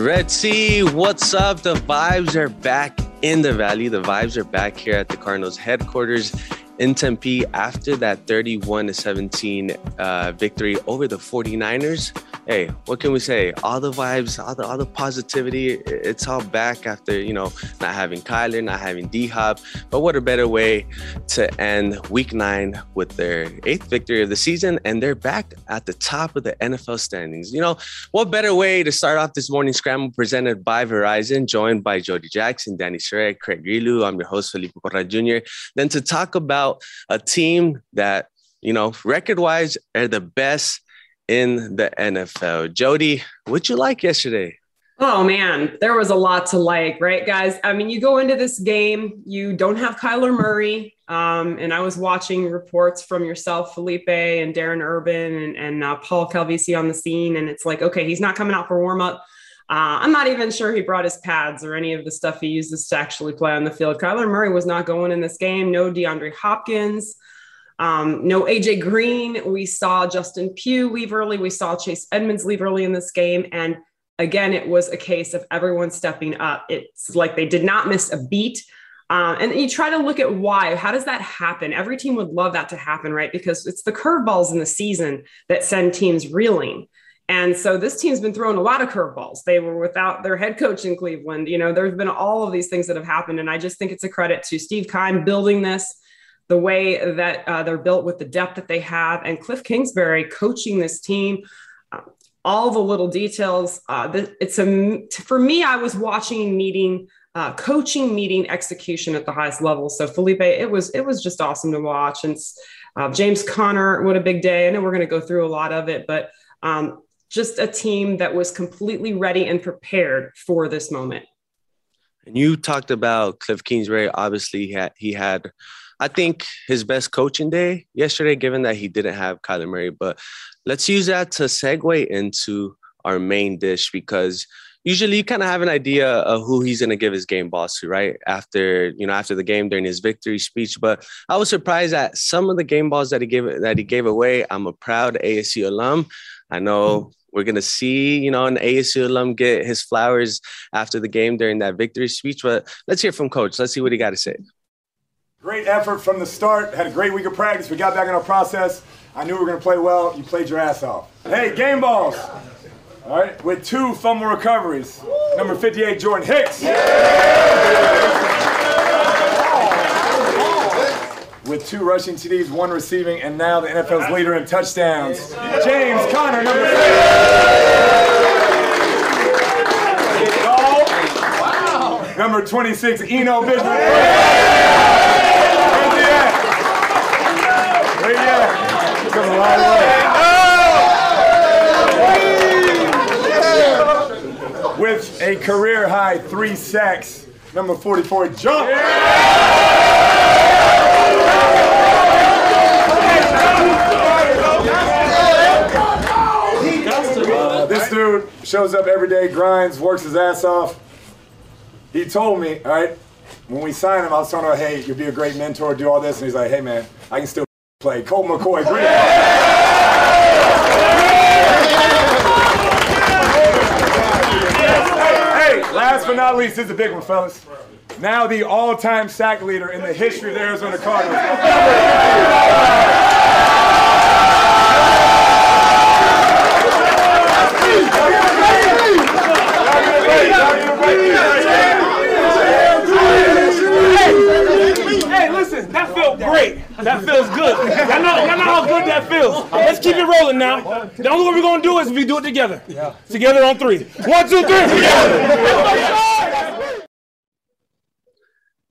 Red Sea, what's up? The vibes are back in the valley. The vibes are back here at the Cardinals headquarters in Tempe after that 31 17 uh, victory over the 49ers hey, what can we say? All the vibes, all the all the positivity, it's all back after you know not having Kyler, not having D Hop. But what a better way to end Week Nine with their eighth victory of the season, and they're back at the top of the NFL standings. You know, what better way to start off this morning scramble presented by Verizon, joined by Jody Jackson, Danny Shrek, Craig Grialou. I'm your host Felipe Corra Jr. Then to talk about a team that you know record wise are the best in the NFL. Jody, what'd you like yesterday? Oh man, there was a lot to like, right, guys? I mean, you go into this game, you don't have Kyler Murray, um, and I was watching reports from yourself, Felipe, and Darren Urban, and, and uh, Paul Calvisi on the scene, and it's like, okay, he's not coming out for warm up. Uh, I'm not even sure he brought his pads or any of the stuff he uses to actually play on the field. Kyler Murray was not going in this game. No DeAndre Hopkins. Um, no AJ Green. We saw Justin Pugh leave early. We saw Chase Edmonds leave early in this game. And again, it was a case of everyone stepping up. It's like they did not miss a beat. Uh, and you try to look at why. How does that happen? Every team would love that to happen, right? Because it's the curveballs in the season that send teams reeling. And so this team's been throwing a lot of curveballs. They were without their head coach in Cleveland. You know, there's been all of these things that have happened. And I just think it's a credit to Steve Keim building this the way that uh, they're built with the depth that they have, and Cliff Kingsbury coaching this team. Uh, all the little details. Uh, it's a for me. I was watching meeting, uh, coaching meeting execution at the highest level. So Felipe, it was it was just awesome to watch. And uh, James Conner, what a big day! I know we're going to go through a lot of it, but um, just a team that was completely ready and prepared for this moment. And you talked about Cliff Kingsbury. Obviously, he had, he had I think his best coaching day yesterday, given that he didn't have Kyler Murray. But let's use that to segue into our main dish because usually you kind of have an idea of who he's going to give his game balls to, right? After you know, after the game during his victory speech. But I was surprised at some of the game balls that he gave that he gave away. I'm a proud ASU alum. I know we're gonna see, you know, an ASU alum get his flowers after the game during that victory speech. But let's hear from Coach. Let's see what he got to say. Great effort from the start. Had a great week of practice. We got back in our process. I knew we were going to play well. You played your ass off. Hey, game balls. All right, with two fumble recoveries. Number 58, Jordan Hicks. With two rushing TDs, one receiving, and now the NFL's leader in touchdowns. James Conner, number three. Number 26, Eno. Way. With a career high three sacks, number 44, jump. This dude shows up every day, grinds, works his ass off. He told me, all right, when we signed him, I was telling him, hey, you'll be a great mentor, do all this. And he's like, hey, man, I can still play. Colt McCoy, great. hey, last but not least, this is a big one, fellas. Now the all-time sack leader in the history of the Arizona Cardinals listen, that felt great. That feels good. Y'all know, y'all know how good that feels. Let's keep it rolling now. The only way we're gonna do it is if we do it together. Together on three. One, two, three.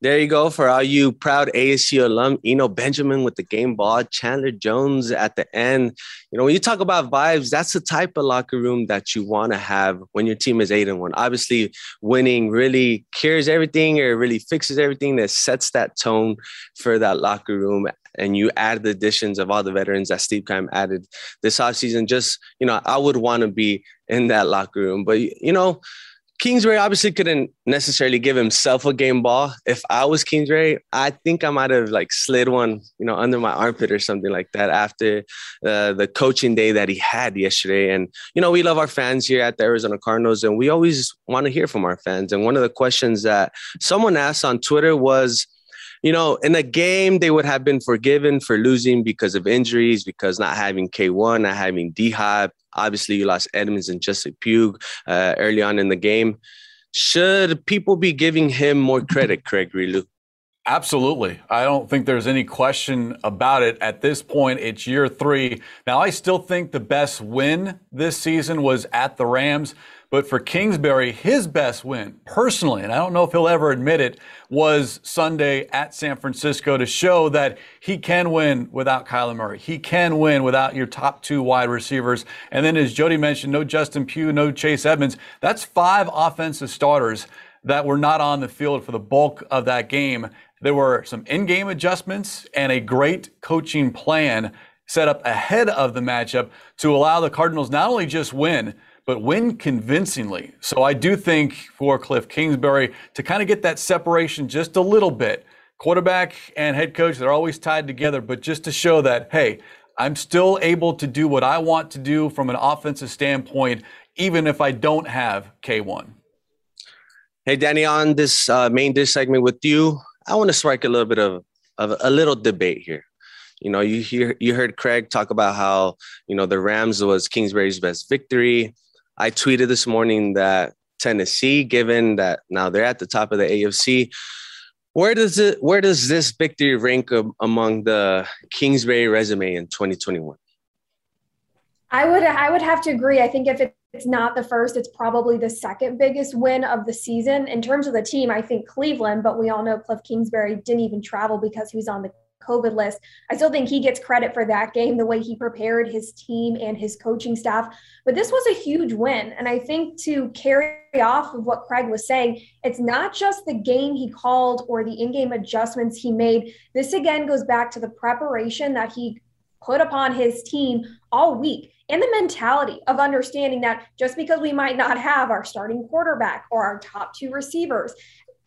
There you go for all you proud ASU alum, Eno Benjamin with the game ball, Chandler Jones at the end. You know, when you talk about vibes, that's the type of locker room that you want to have when your team is eight and one. Obviously, winning really cures everything or really fixes everything that sets that tone for that locker room. And you add the additions of all the veterans that Steve Keim added this offseason. Just, you know, I would want to be in that locker room. But, you know, Kingsbury obviously couldn't necessarily give himself a game ball. If I was Kingsbury, I think I might have like slid one, you know, under my armpit or something like that after uh, the coaching day that he had yesterday. And you know, we love our fans here at the Arizona Cardinals, and we always want to hear from our fans. And one of the questions that someone asked on Twitter was you know, in a game, they would have been forgiven for losing because of injuries, because not having K1, not having D Hop. Obviously, you lost Edmonds and Jesse Pugh uh, early on in the game. Should people be giving him more credit, Craig Grialou? Absolutely. I don't think there's any question about it. At this point, it's year three. Now, I still think the best win this season was at the Rams. But for Kingsbury, his best win, personally, and I don't know if he'll ever admit it, was Sunday at San Francisco to show that he can win without Kyler Murray. He can win without your top two wide receivers. And then, as Jody mentioned, no Justin Pugh, no Chase Edmonds. That's five offensive starters that were not on the field for the bulk of that game. There were some in game adjustments and a great coaching plan set up ahead of the matchup to allow the Cardinals not only just win, but win convincingly. So I do think for Cliff Kingsbury to kind of get that separation just a little bit, quarterback and head coach, they're always tied together, but just to show that, hey, I'm still able to do what I want to do from an offensive standpoint, even if I don't have K1. Hey, Danny, on this uh, main dish segment with you, I want to strike a little bit of, of a little debate here. You know, you hear you heard Craig talk about how you know the Rams was Kingsbury's best victory. I tweeted this morning that Tennessee, given that now they're at the top of the AFC, where does it where does this victory rank among the Kingsbury resume in 2021? I would I would have to agree. I think if it's not the first, it's probably the second biggest win of the season in terms of the team. I think Cleveland, but we all know Cliff Kingsbury didn't even travel because he was on the COVID list. I still think he gets credit for that game, the way he prepared his team and his coaching staff. But this was a huge win. And I think to carry off of what Craig was saying, it's not just the game he called or the in game adjustments he made. This again goes back to the preparation that he put upon his team all week and the mentality of understanding that just because we might not have our starting quarterback or our top two receivers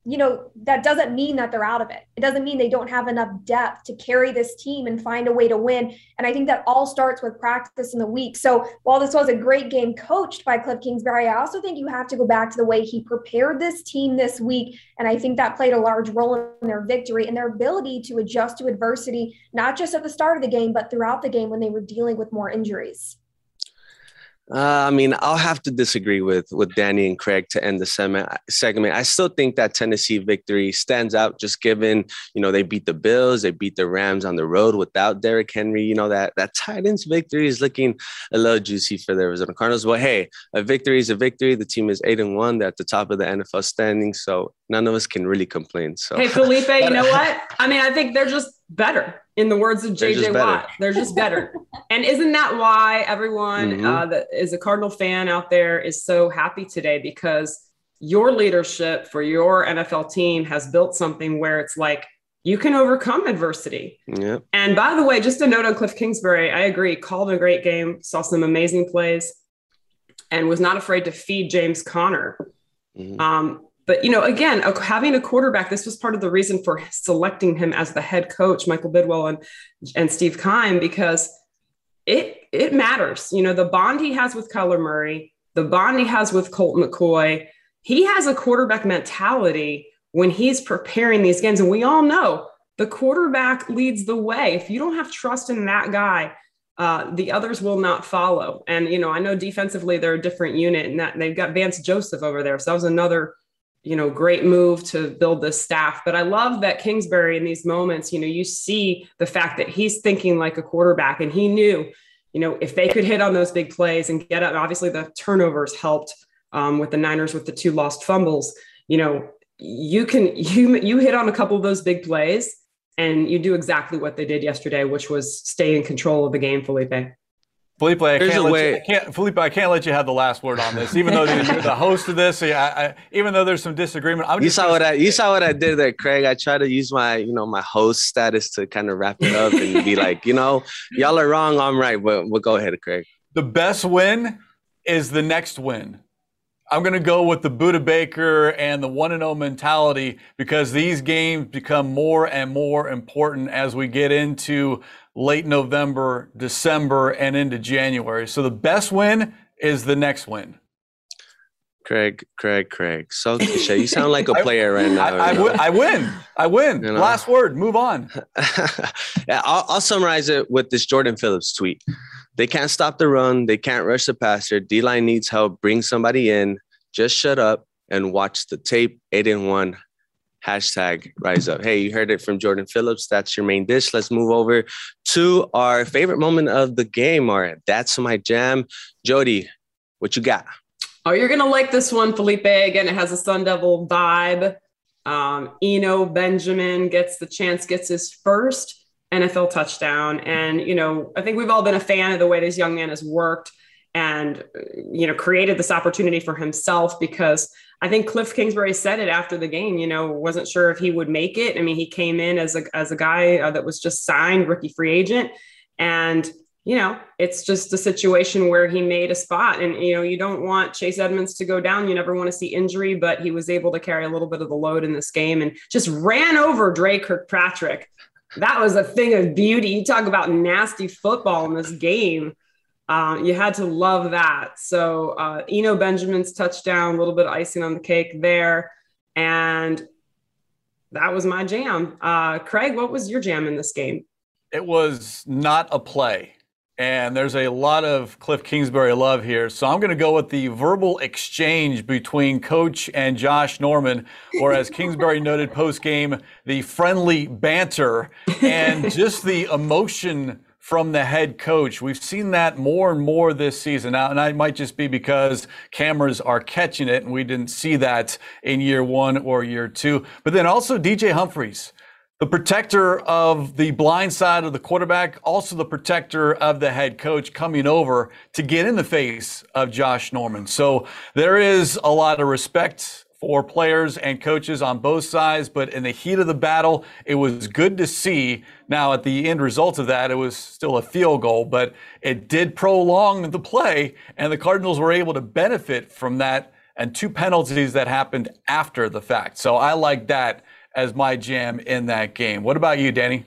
you know, that doesn't mean that they're out of it. It doesn't mean they don't have enough depth to carry this team and find a way to win. And I think that all starts with practice in the week. So while this was a great game coached by Cliff Kingsbury, I also think you have to go back to the way he prepared this team this week. And I think that played a large role in their victory and their ability to adjust to adversity, not just at the start of the game, but throughout the game when they were dealing with more injuries. Uh, I mean, I'll have to disagree with with Danny and Craig to end the segment. I still think that Tennessee victory stands out, just given you know they beat the Bills, they beat the Rams on the road without Derrick Henry. You know that that Titans victory is looking a little juicy for the Arizona Cardinals. But hey, a victory is a victory. The team is eight and one. They're at the top of the NFL standing, so none of us can really complain. So hey, Felipe, you know what? I mean, I think they're just better in the words of JJ Watt. They're just better. and isn't that why everyone mm-hmm. uh, that is a Cardinal fan out there is so happy today? Because your leadership for your NFL team has built something where it's like you can overcome adversity. Yeah. And by the way, just a note on Cliff Kingsbury, I agree. Called a great game, saw some amazing plays, and was not afraid to feed James Conner. Mm-hmm. Um, but you know, again, having a quarterback, this was part of the reason for selecting him as the head coach, Michael Bidwill and and Steve Keim because it it matters. You know, the bond he has with Kyler Murray, the bond he has with Colt McCoy, he has a quarterback mentality when he's preparing these games, and we all know the quarterback leads the way. If you don't have trust in that guy, uh, the others will not follow. And you know, I know defensively they're a different unit, and that they've got Vance Joseph over there, so that was another you know, great move to build this staff. But I love that Kingsbury in these moments, you know, you see the fact that he's thinking like a quarterback and he knew, you know, if they could hit on those big plays and get up, obviously the turnovers helped um, with the Niners with the two lost fumbles, you know, you can, you, you hit on a couple of those big plays and you do exactly what they did yesterday, which was stay in control of the game, Felipe. Felipe, I can't, let you, I can't, Felipe, I can't let you have the last word on this, even though you're the host of this. I, I, even though there's some disagreement, I'm you saw what I you saw what I did there, Craig. I try to use my you know my host status to kind of wrap it up and be like, you know, y'all are wrong, I'm right. But we'll go ahead, Craig. The best win is the next win. I'm going to go with the Budda Baker and the 1 0 mentality because these games become more and more important as we get into late November, December, and into January. So the best win is the next win. Craig, Craig, Craig. So cliche. You sound like a player right now. I, I, win, I win. You know? Last word. Move on. yeah, I'll, I'll, summarize it with this Jordan Phillips tweet. They can't stop the run. They can't rush the passer. D line needs help. Bring somebody in. Just shut up and watch the tape. Eight and one. Hashtag rise up. Hey, you heard it from Jordan Phillips. That's your main dish. Let's move over to our favorite moment of the game. All right, that's my jam. Jody, what you got? Oh, you're gonna like this one, Felipe. Again, it has a Sun Devil vibe. Um, Eno Benjamin gets the chance, gets his first NFL touchdown, and you know, I think we've all been a fan of the way this young man has worked and you know created this opportunity for himself because I think Cliff Kingsbury said it after the game. You know, wasn't sure if he would make it. I mean, he came in as a as a guy uh, that was just signed, rookie free agent, and you know, it's just a situation where he made a spot. And, you know, you don't want Chase Edmonds to go down. You never want to see injury, but he was able to carry a little bit of the load in this game and just ran over Dre Kirkpatrick. That was a thing of beauty. You talk about nasty football in this game. Uh, you had to love that. So, uh, Eno Benjamin's touchdown, a little bit of icing on the cake there. And that was my jam. Uh, Craig, what was your jam in this game? It was not a play. And there's a lot of Cliff Kingsbury love here. So I'm going to go with the verbal exchange between coach and Josh Norman, or as Kingsbury noted post game, the friendly banter and just the emotion from the head coach. We've seen that more and more this season. Now, and it might just be because cameras are catching it and we didn't see that in year one or year two. But then also DJ Humphries the protector of the blind side of the quarterback, also the protector of the head coach coming over to get in the face of Josh Norman. So there is a lot of respect for players and coaches on both sides, but in the heat of the battle, it was good to see. Now, at the end result of that, it was still a field goal, but it did prolong the play, and the Cardinals were able to benefit from that and two penalties that happened after the fact. So I like that as my jam in that game. What about you, Danny?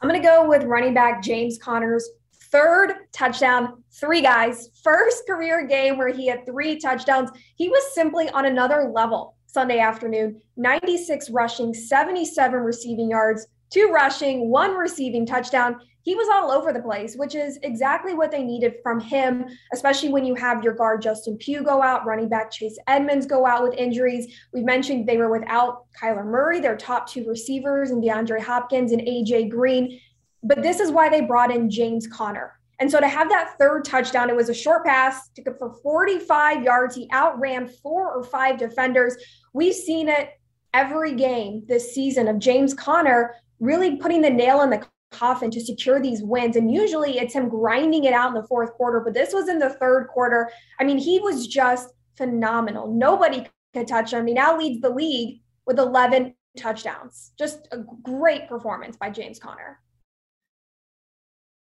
I'm going to go with running back James Conner's third touchdown, three guys, first career game where he had three touchdowns. He was simply on another level Sunday afternoon 96 rushing, 77 receiving yards, two rushing, one receiving touchdown he was all over the place, which is exactly what they needed from him, especially when you have your guard Justin Pugh go out, running back Chase Edmonds go out with injuries. We mentioned they were without Kyler Murray, their top two receivers, and DeAndre Hopkins and AJ Green. But this is why they brought in James Conner. And so to have that third touchdown, it was a short pass, took it for 45 yards. He outran four or five defenders. We've seen it every game this season of James Conner really putting the nail in the coffin to secure these wins. And usually it's him grinding it out in the fourth quarter, but this was in the third quarter. I mean, he was just phenomenal. Nobody could touch him. He now leads the league with 11 touchdowns. Just a great performance by James Conner.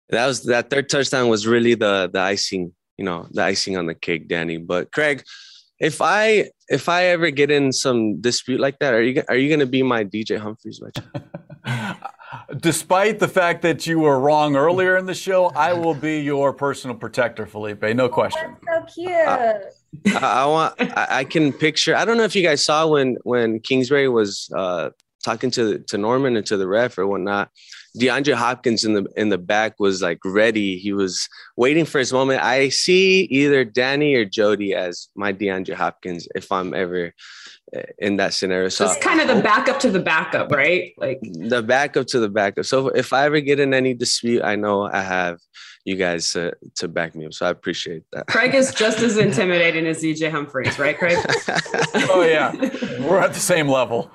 That was that third touchdown was really the the icing, you know, the icing on the cake, Danny. But Craig, if I if I ever get in some dispute like that, are you are you going to be my DJ Humphries? Despite the fact that you were wrong earlier in the show, I will be your personal protector, Felipe. No question. That's so cute. Uh, I, I, want. I, I, can picture. I don't know if you guys saw when when Kingsbury was uh, talking to to Norman and to the ref or whatnot. DeAndre Hopkins in the in the back was like ready. He was waiting for his moment. I see either Danny or Jody as my DeAndre Hopkins if I'm ever in that scenario. So it's kind of the backup to the backup, right? Like the backup to the backup. So if I ever get in any dispute, I know I have you guys uh, to back me up. So I appreciate that. Craig is just as intimidating as DJ Humphries, right, Craig? oh yeah, we're at the same level.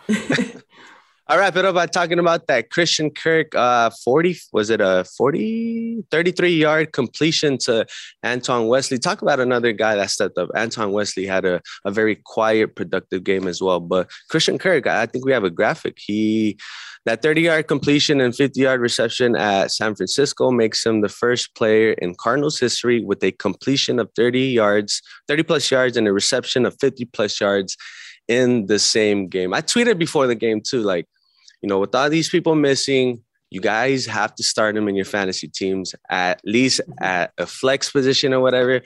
I'll wrap it up by talking about that Christian Kirk uh 40 was it a 40 33 yard completion to Antoine Wesley. Talk about another guy that stepped up. Antoine Wesley had a, a very quiet, productive game as well. But Christian Kirk, I think we have a graphic. He that 30 yard completion and 50 yard reception at San Francisco makes him the first player in Cardinals history with a completion of 30 yards, 30 plus yards, and a reception of 50 plus yards in the same game. I tweeted before the game too, like you know, with all these people missing, you guys have to start them in your fantasy teams at least at a flex position or whatever.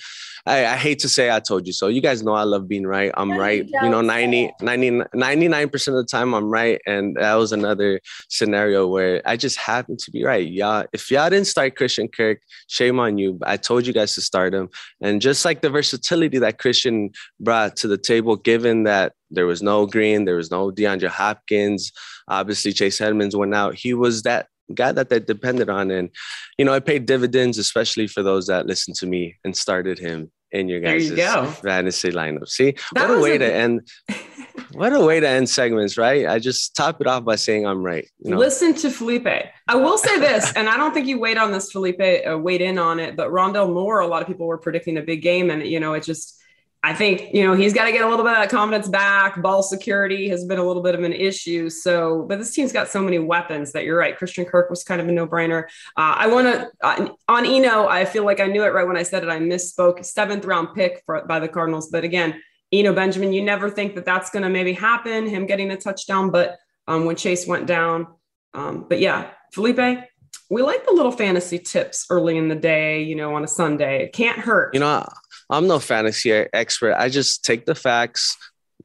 I, I, hate to say I told you so. You guys know I love being right. I'm right. You know, 90, 90, 99% of the time I'm right. And that was another scenario where I just happened to be right. Y'all, if y'all didn't start Christian Kirk, shame on you. I told you guys to start him. And just like the versatility that Christian brought to the table, given that there was no Green, there was no DeAndre Hopkins, obviously Chase Edmonds went out. He was that guy that they depended on. And, you know, it paid dividends, especially for those that listened to me and started him in your guys' you fantasy lineup. See, that what a way a... to end. what a way to end segments, right? I just top it off by saying I'm right. You know? Listen to Felipe. I will say this, and I don't think you weighed on this, Felipe, uh, weighed in on it, but Rondale Moore, a lot of people were predicting a big game, and you know, it just I think, you know, he's got to get a little bit of that confidence back. Ball security has been a little bit of an issue. So, but this team's got so many weapons that you're right. Christian Kirk was kind of a no brainer. Uh, I want to, uh, on Eno, I feel like I knew it right when I said it. I misspoke. Seventh round pick for, by the Cardinals. But again, Eno Benjamin, you never think that that's going to maybe happen, him getting a touchdown. But um, when Chase went down, um, but yeah, Felipe, we like the little fantasy tips early in the day, you know, on a Sunday. It can't hurt. You know, I'm no fantasy expert. I just take the facts,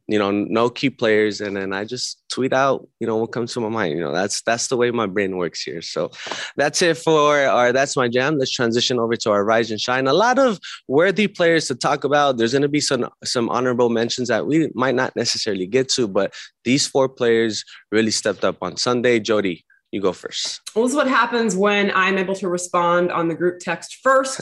you know, no key players, and then I just tweet out, you know, what comes to my mind. You know, that's that's the way my brain works here. So that's it for our that's my jam. Let's transition over to our rise and shine. A lot of worthy players to talk about. There's going to be some some honorable mentions that we might not necessarily get to, but these four players really stepped up on Sunday. Jody, you go first. Well, this is what happens when I'm able to respond on the group text first.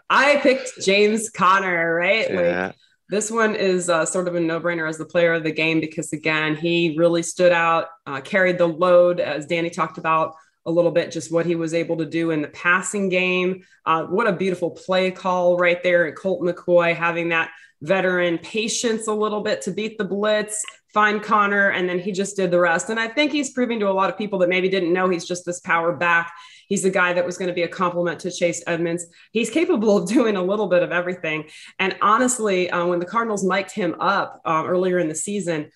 I picked James Conner, right? Yeah. Like this one is uh, sort of a no-brainer as the player of the game because again, he really stood out, uh, carried the load as Danny talked about a little bit, just what he was able to do in the passing game. Uh, what a beautiful play call right there, and Colt McCoy having that veteran patience a little bit to beat the blitz find Conner, and then he just did the rest. And I think he's proving to a lot of people that maybe didn't know he's just this power back. He's a guy that was going to be a complement to Chase Edmonds. He's capable of doing a little bit of everything. And honestly, uh, when the Cardinals mic'd him up uh, earlier in the season,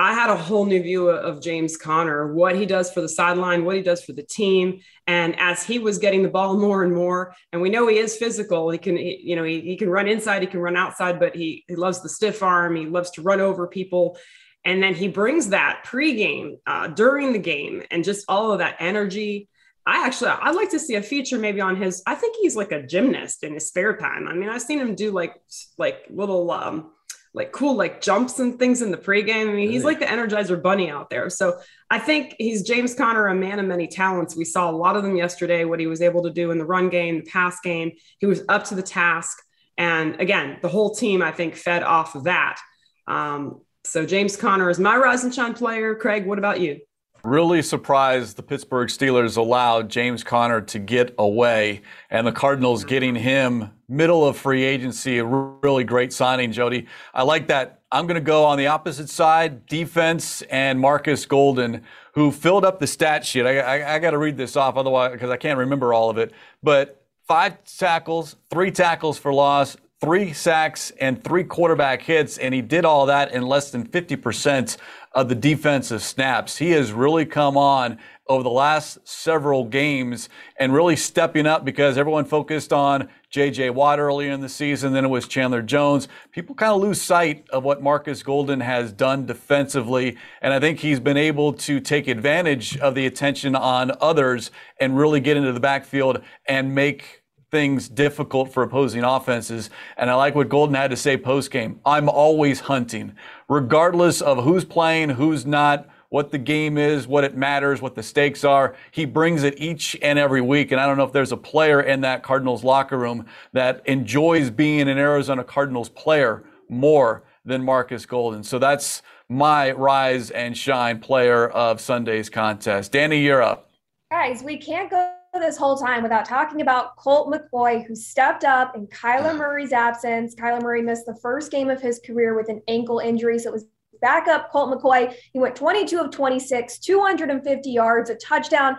I had a whole new view of James Conner, what he does for the sideline, what he does for the team. And as he was getting the ball more and more, and we know he is physical, he can, he, you know, he, he can run inside, he can run outside, but he, he loves the stiff arm. He loves to run over people. And then he brings that pregame, uh, during the game, and just all of that energy. I actually I'd like to see a feature maybe on his. I think he's like a gymnast in his spare time. I mean, I've seen him do like like little um like cool like jumps and things in the pregame. I mean, he's like the Energizer Bunny out there. So I think he's James Conner, a man of many talents. We saw a lot of them yesterday. What he was able to do in the run game, the pass game, he was up to the task. And again, the whole team I think fed off of that. Um, so James Conner is my rise and shine player. Craig, what about you? Really surprised the Pittsburgh Steelers allowed James Conner to get away and the Cardinals getting him middle of free agency. A really great signing, Jody. I like that. I'm going to go on the opposite side, defense and Markus Golden, who filled up the stat sheet. I, I, I got to read this off otherwise because I can't remember all of it. But five tackles, three tackles for loss, three sacks and three quarterback hits, and he did all that in less than 50% of the defensive snaps. He has really come on over the last several games and really stepping up because everyone focused on J.J. Watt earlier in the season, then it was Chandler Jones. People kind of lose sight of what Markus Golden has done defensively, and I think he's been able to take advantage of the attention on others and really get into the backfield and make things difficult for opposing offenses. And I like what Golden had to say post game. I'm always hunting, regardless of who's playing, who's not, what the game is, what it matters, what the stakes are. He brings it each and every week. And I don't know if there's a player in that Cardinals locker room that enjoys being an Arizona Cardinals player more than Markus Golden. So that's my rise and shine player of Sunday's contest. Danny, you're up. Guys, we can't go this whole time without talking about Colt McCoy, who stepped up in Kyler Murray's absence. Kyler Murray missed the first game of his career with an ankle injury. So it was backup Colt McCoy. He went 22 of 26, 250 yards, a touchdown.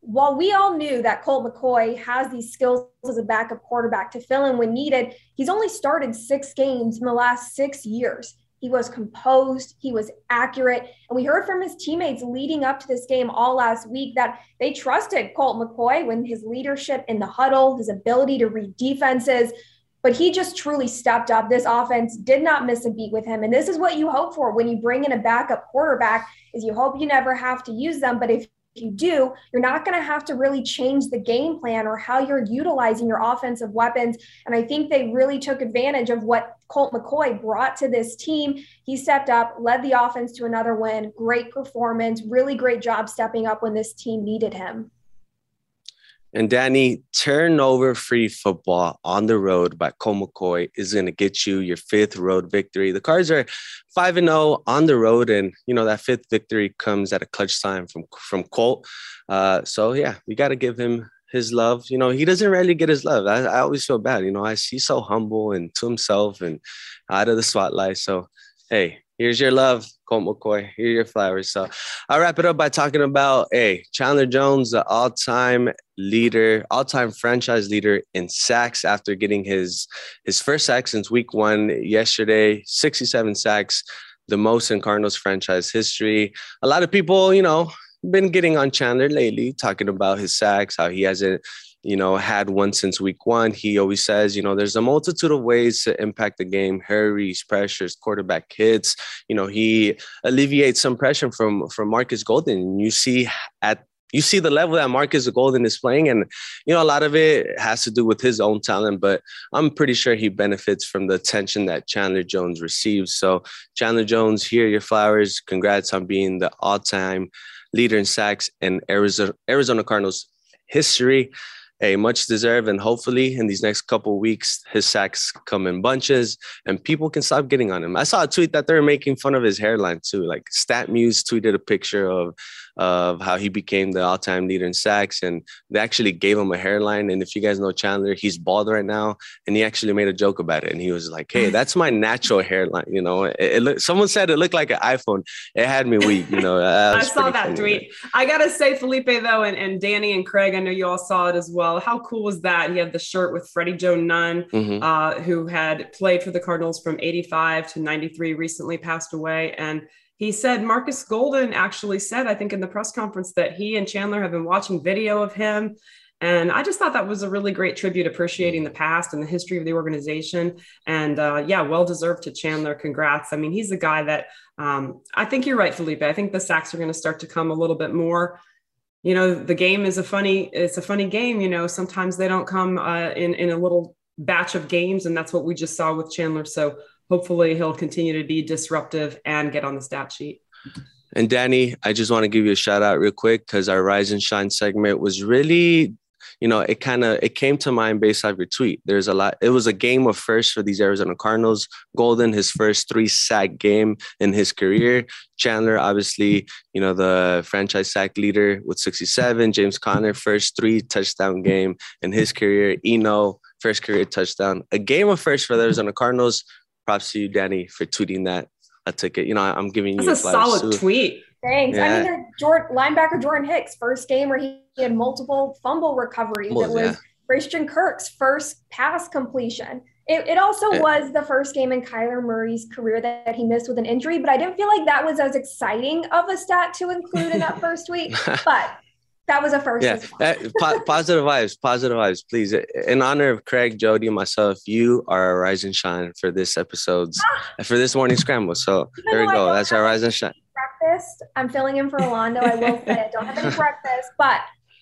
While we all knew that Colt McCoy has these skills as a backup quarterback to fill in when needed, he's only started six games in the last six years. He was composed, he was accurate. And we heard from his teammates leading up to this game all last week that they trusted Colt McCoy when his leadership in the huddle, his ability to read defenses. But he just truly stepped up. This offense did not miss a beat with him. And this is what you hope for when you bring in a backup quarterback is you hope you never have to use them. But if you do, you're not going to have to really change the game plan or how you're utilizing your offensive weapons. And I think they really took advantage of what Colt McCoy brought to this team. He stepped up, led the offense to another win, great performance, really great job stepping up when this team needed him. And Danny, turnover free football on the road by Colt McCoy is going to get you your fifth road victory. The Cards are 5 and 0 on the road. And, you know, that fifth victory comes at a clutch time from, from Colt. Uh, so, yeah, we got to give him his love. You know, he doesn't really get his love. I, I always feel bad. You know, I see so humble and to himself and out of the spotlight. So, hey, here's your love, Colt McCoy. Here are your flowers. So I'll wrap it up by talking about hey, Chandler Jones, the all-time leader, all-time franchise leader in sacks after getting his his first sack since week one yesterday, 67 sacks, the most in Cardinals franchise history. A lot of people, you know, been getting on Chandler lately, talking about his sacks, how he hasn't you know, had one since week one. He always says, you know, there's a multitude of ways to impact the game, hurries, pressures, quarterback hits. You know, he alleviates some pressure from from Markus Golden. You see at you see the level that Markus Golden is playing, and you know a lot of it has to do with his own talent. But I'm pretty sure he benefits from the attention that Chandler Jones receives. So Chandler Jones, here your flowers. Congrats on being the all-time leader in sacks in Arizona Arizona Cardinals history a much deserved. And hopefully, in these next couple weeks, his sacks come in bunches and people can stop getting on him. I saw a tweet that they're making fun of his hairline too. Like StatMuse tweeted a picture of of how he became the all-time leader in sacks, and they actually gave him a hairline. And if you guys know Chandler, he's bald right now, and he actually made a joke about it. And he was like, "Hey, that's my natural hairline." You know, it, it look, someone said it looked like an iPhone. It had me weak. You know, I saw that tweet. I gotta say, Felipe though, and, and Danny and Craig, I know you all saw it as well. How cool was that? He had the shirt with Freddie Joe Nunn, mm-hmm. uh, who had played for the Cardinals from '85 to '93, recently passed away, and he said Markus Golden actually said, I think in the press conference, that he and Chandler have been watching video of him. And I just thought that was a really great tribute, appreciating the past and the history of the organization. And uh, yeah, well deserved to Chandler. Congrats. I mean, he's the guy that um, I think you're right, Felipe. I think the sacks are going to start to come a little bit more. You know, the game is a funny, it's a funny game. You know, sometimes they don't come uh, in in a little batch of games, and that's what we just saw with Chandler. So hopefully he'll continue to be disruptive and get on the stat sheet. And Danny, I just want to give you a shout out real quick because our Rise and Shine segment was really, you know, it kind of it came to mind based off your tweet. There's a lot. It was a game of first for these Arizona Cardinals. Golden, his first three sack game in his career. Chandler, obviously, you know, the franchise sack leader with 67. James Conner, first three touchdown game in his career. Eno, first career touchdown. A game of first for the Arizona Cardinals props to you, Danny, for tweeting that. I took it. You know, I'm giving That's you a solid too. tweet. Thanks. Yeah. I mean, Jordan, linebacker Jordan Hicks, first game where he had multiple fumble recoveries. Well, it was yeah. Christian Kirk's first pass completion. It, it also yeah. was the first game in Kyler Murray's career that, that, he missed with an injury, but I didn't feel like that was as exciting of a stat to include in that first week. But that was a first. Yeah, po- positive vibes, positive vibes, please. In honor of Craig, Jody, and myself, you are a rise and shine for this episode's for this morning scramble. So Even there we go. That's our rise and shine. Breakfast. I'm filling in for Orlando. I will say I don't have any breakfast, but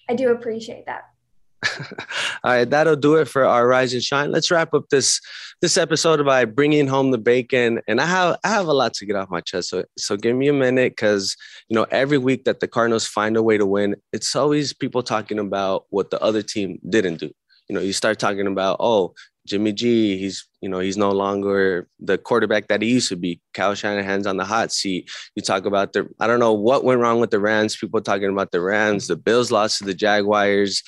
I do appreciate that. All right, that'll do it for our rise and shine. Let's wrap up this this episode by bringing home the bacon. And I have I have a lot to get off my chest, so so give me a minute because you know every week that the Cardinals find a way to win, it's always people talking about what the other team didn't do. You know, you start talking about oh Jimmy G, he's you know he's no longer the quarterback that he used to be. Kyle Shanahan's on the hot seat. You talk about the I don't know what went wrong with the Rams. People talking about the Rams. The Bills lost to the Jaguars.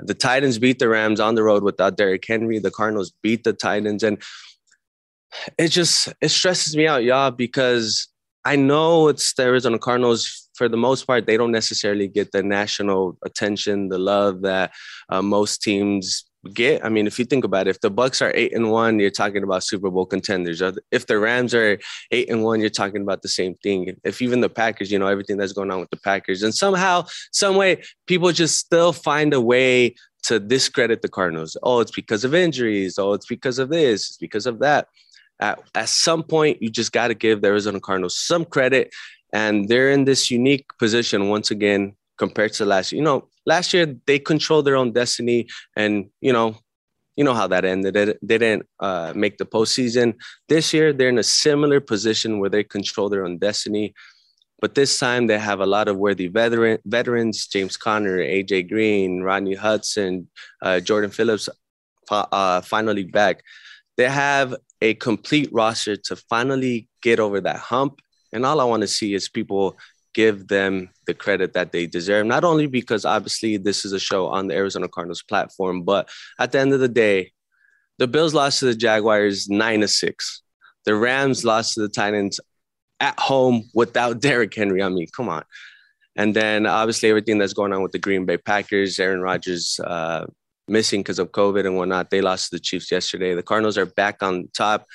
The Titans beat the Rams on the road without Derrick Henry. The Cardinals beat the Titans, and it just it stresses me out, y'all, because I know it's the Arizona Cardinals. For the most part, they don't necessarily get the national attention, the love that uh, most teams get. I mean, if you think about it, if the Bucks are eight and one, you're talking about Super Bowl contenders. If the Rams are eight and one, you're talking about the same thing. If even the Packers, you know, everything that's going on with the Packers, and somehow, some way, people just still find a way to discredit the Cardinals. Oh, it's because of injuries. Oh, it's because of this. It's because of that. At, at some point, you just got to give the Arizona Cardinals some credit. And they're in this unique position once again compared to last year. You know, last year they controlled their own destiny, and you know, you know how that ended. They didn't uh, make the postseason. This year they're in a similar position where they control their own destiny, but this time they have a lot of worthy veteran veterans: James Conner, AJ Green, Rodney Hudson, uh, Jordan Phillips, uh, finally back. They have a complete roster to finally get over that hump. And all I want to see is people give them the credit that they deserve. Not only because obviously this is a show on the Arizona Cardinals platform, but at the end of the day, the Bills lost to the Jaguars nine to six. The Rams lost to the Titans at home without Derrick Henry. I mean, come on. And then obviously everything that's going on with the Green Bay Packers, Aaron Rodgers uh, missing because of COVID and whatnot. They lost to the Chiefs yesterday. The Cardinals are back on top,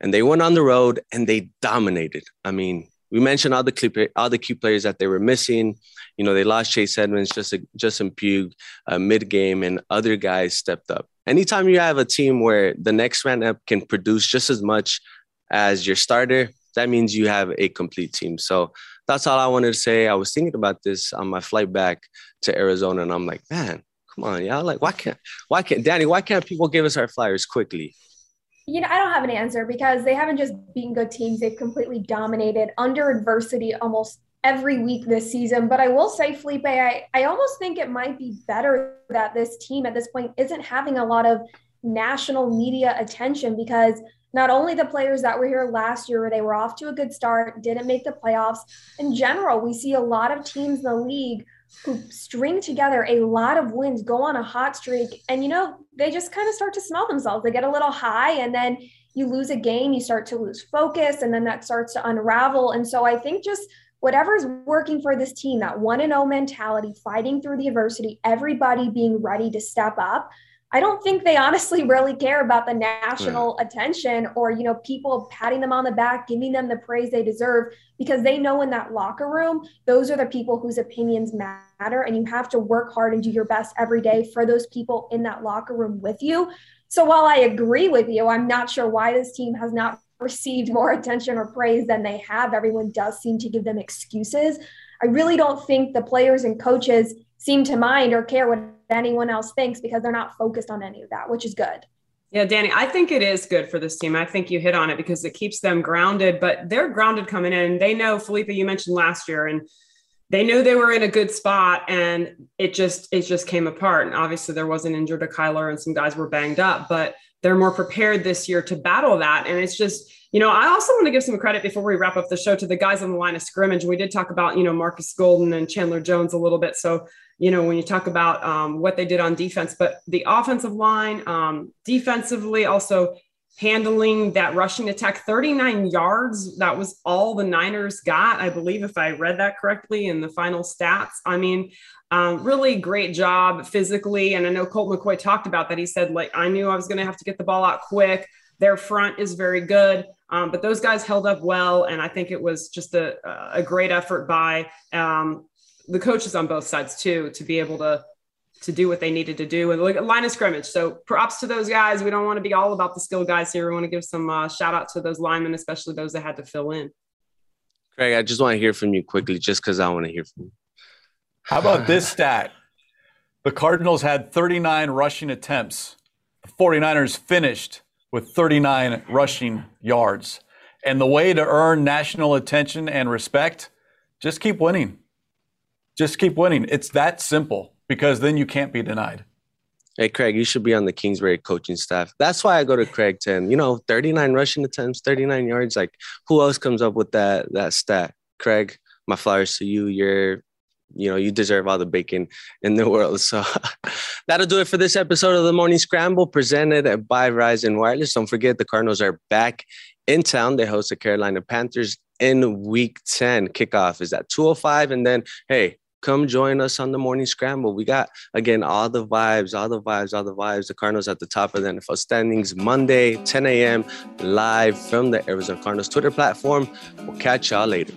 and they went on the road and they dominated. I mean, we mentioned all the key, the key players that they were missing. You know, they lost Chase Edmonds, just Justin Pugh, uh, mid game, and other guys stepped up. Anytime you have a team where the next man up can produce just as much as your starter, that means you have a complete team. So that's all I wanted to say. I was thinking about this on my flight back to Arizona, and I'm like, man, come on, y'all. Like, why can't, why can't, Danny, why can't people give us our flyers quickly? You know, I don't have an answer because they haven't just beaten good teams, they've completely dominated under adversity almost every week this season. But I will say, Felipe, I, I almost think it might be better that this team at this point isn't having a lot of national media attention because not only the players that were here last year, they were off to a good start, didn't make the playoffs. In general, we see a lot of teams in the league who string together a lot of wins, go on a hot streak, and you know, they just kind of start to smell themselves. They get a little high, and then you lose a game, you start to lose focus, and then that starts to unravel. And so I think just whatever's working for this team, that one and oh mentality, fighting through the adversity, everybody being ready to step up. I don't think they honestly really care about the national yeah. attention or you know people patting them on the back, giving them the praise they deserve because they know in that locker room those are the people whose opinions matter and you have to work hard and do your best every day for those people in that locker room with you. So while I agree with you, I'm not sure why this team has not received more attention or praise than they have. Everyone does seem to give them excuses. I really don't think the players and coaches seem to mind or care what anyone else thinks because they're not focused on any of that, which is good. Yeah, Danny, I think it is good for this team. I think you hit on it because it keeps them grounded, but they're grounded coming in. They know, Felipe, you mentioned last year, and they knew they were in a good spot and it just it just came apart. And obviously there was an injured to Kyler and some guys were banged up, but they're more prepared this year to battle that. And it's just, you know, I also want to give some credit before we wrap up the show to the guys on the line of scrimmage. We did talk about, you know, Markus Golden and Chandler Jones a little bit. So you know, when you talk about um, what they did on defense, but the offensive line, um, defensively, also handling that rushing attack 39 yards. That was all the Niners got, I believe, if I read that correctly in the final stats. I mean, um, really great job physically. And I know Colt McCoy talked about that. He said, like, I knew I was going to have to get the ball out quick. Their front is very good. Um, but those guys held up well, and I think it was just a, a great effort by um, the coaches on both sides too to be able to to do what they needed to do and look at line of scrimmage. So props to those guys. We don't want to be all about the skill guys here. We want to give some uh, shout out to those linemen, especially those that had to fill in. Craig, I just want to hear from you quickly, just because I want to hear from you. How about this stat? The Cardinals had 39 rushing attempts. The 49ers finished with 39 rushing yards. And the way to earn national attention and respect, just keep winning. Just keep winning. It's that simple because then you can't be denied. Hey, Craig, you should be on the Kingsbury coaching staff. That's why I go to Craig 10. You know, 39 rushing attempts, 39 yards. Like, who else comes up with that that stat? Craig, my flowers to you. You're, you know, you deserve all the bacon in the world. So that'll do it for this episode of the Morning Scramble presented by Verizon Wireless. Don't forget, the Cardinals are back in town. They host the Carolina Panthers in week 10. Kickoff is at 205. And then, hey, come join us on the morning scramble. We got again all the vibes, all the vibes, all the vibes. The Cardinals at the top of the NFL standings Monday, 10 a.m. live from the Arizona Cardinals Twitter platform. We'll catch y'all later.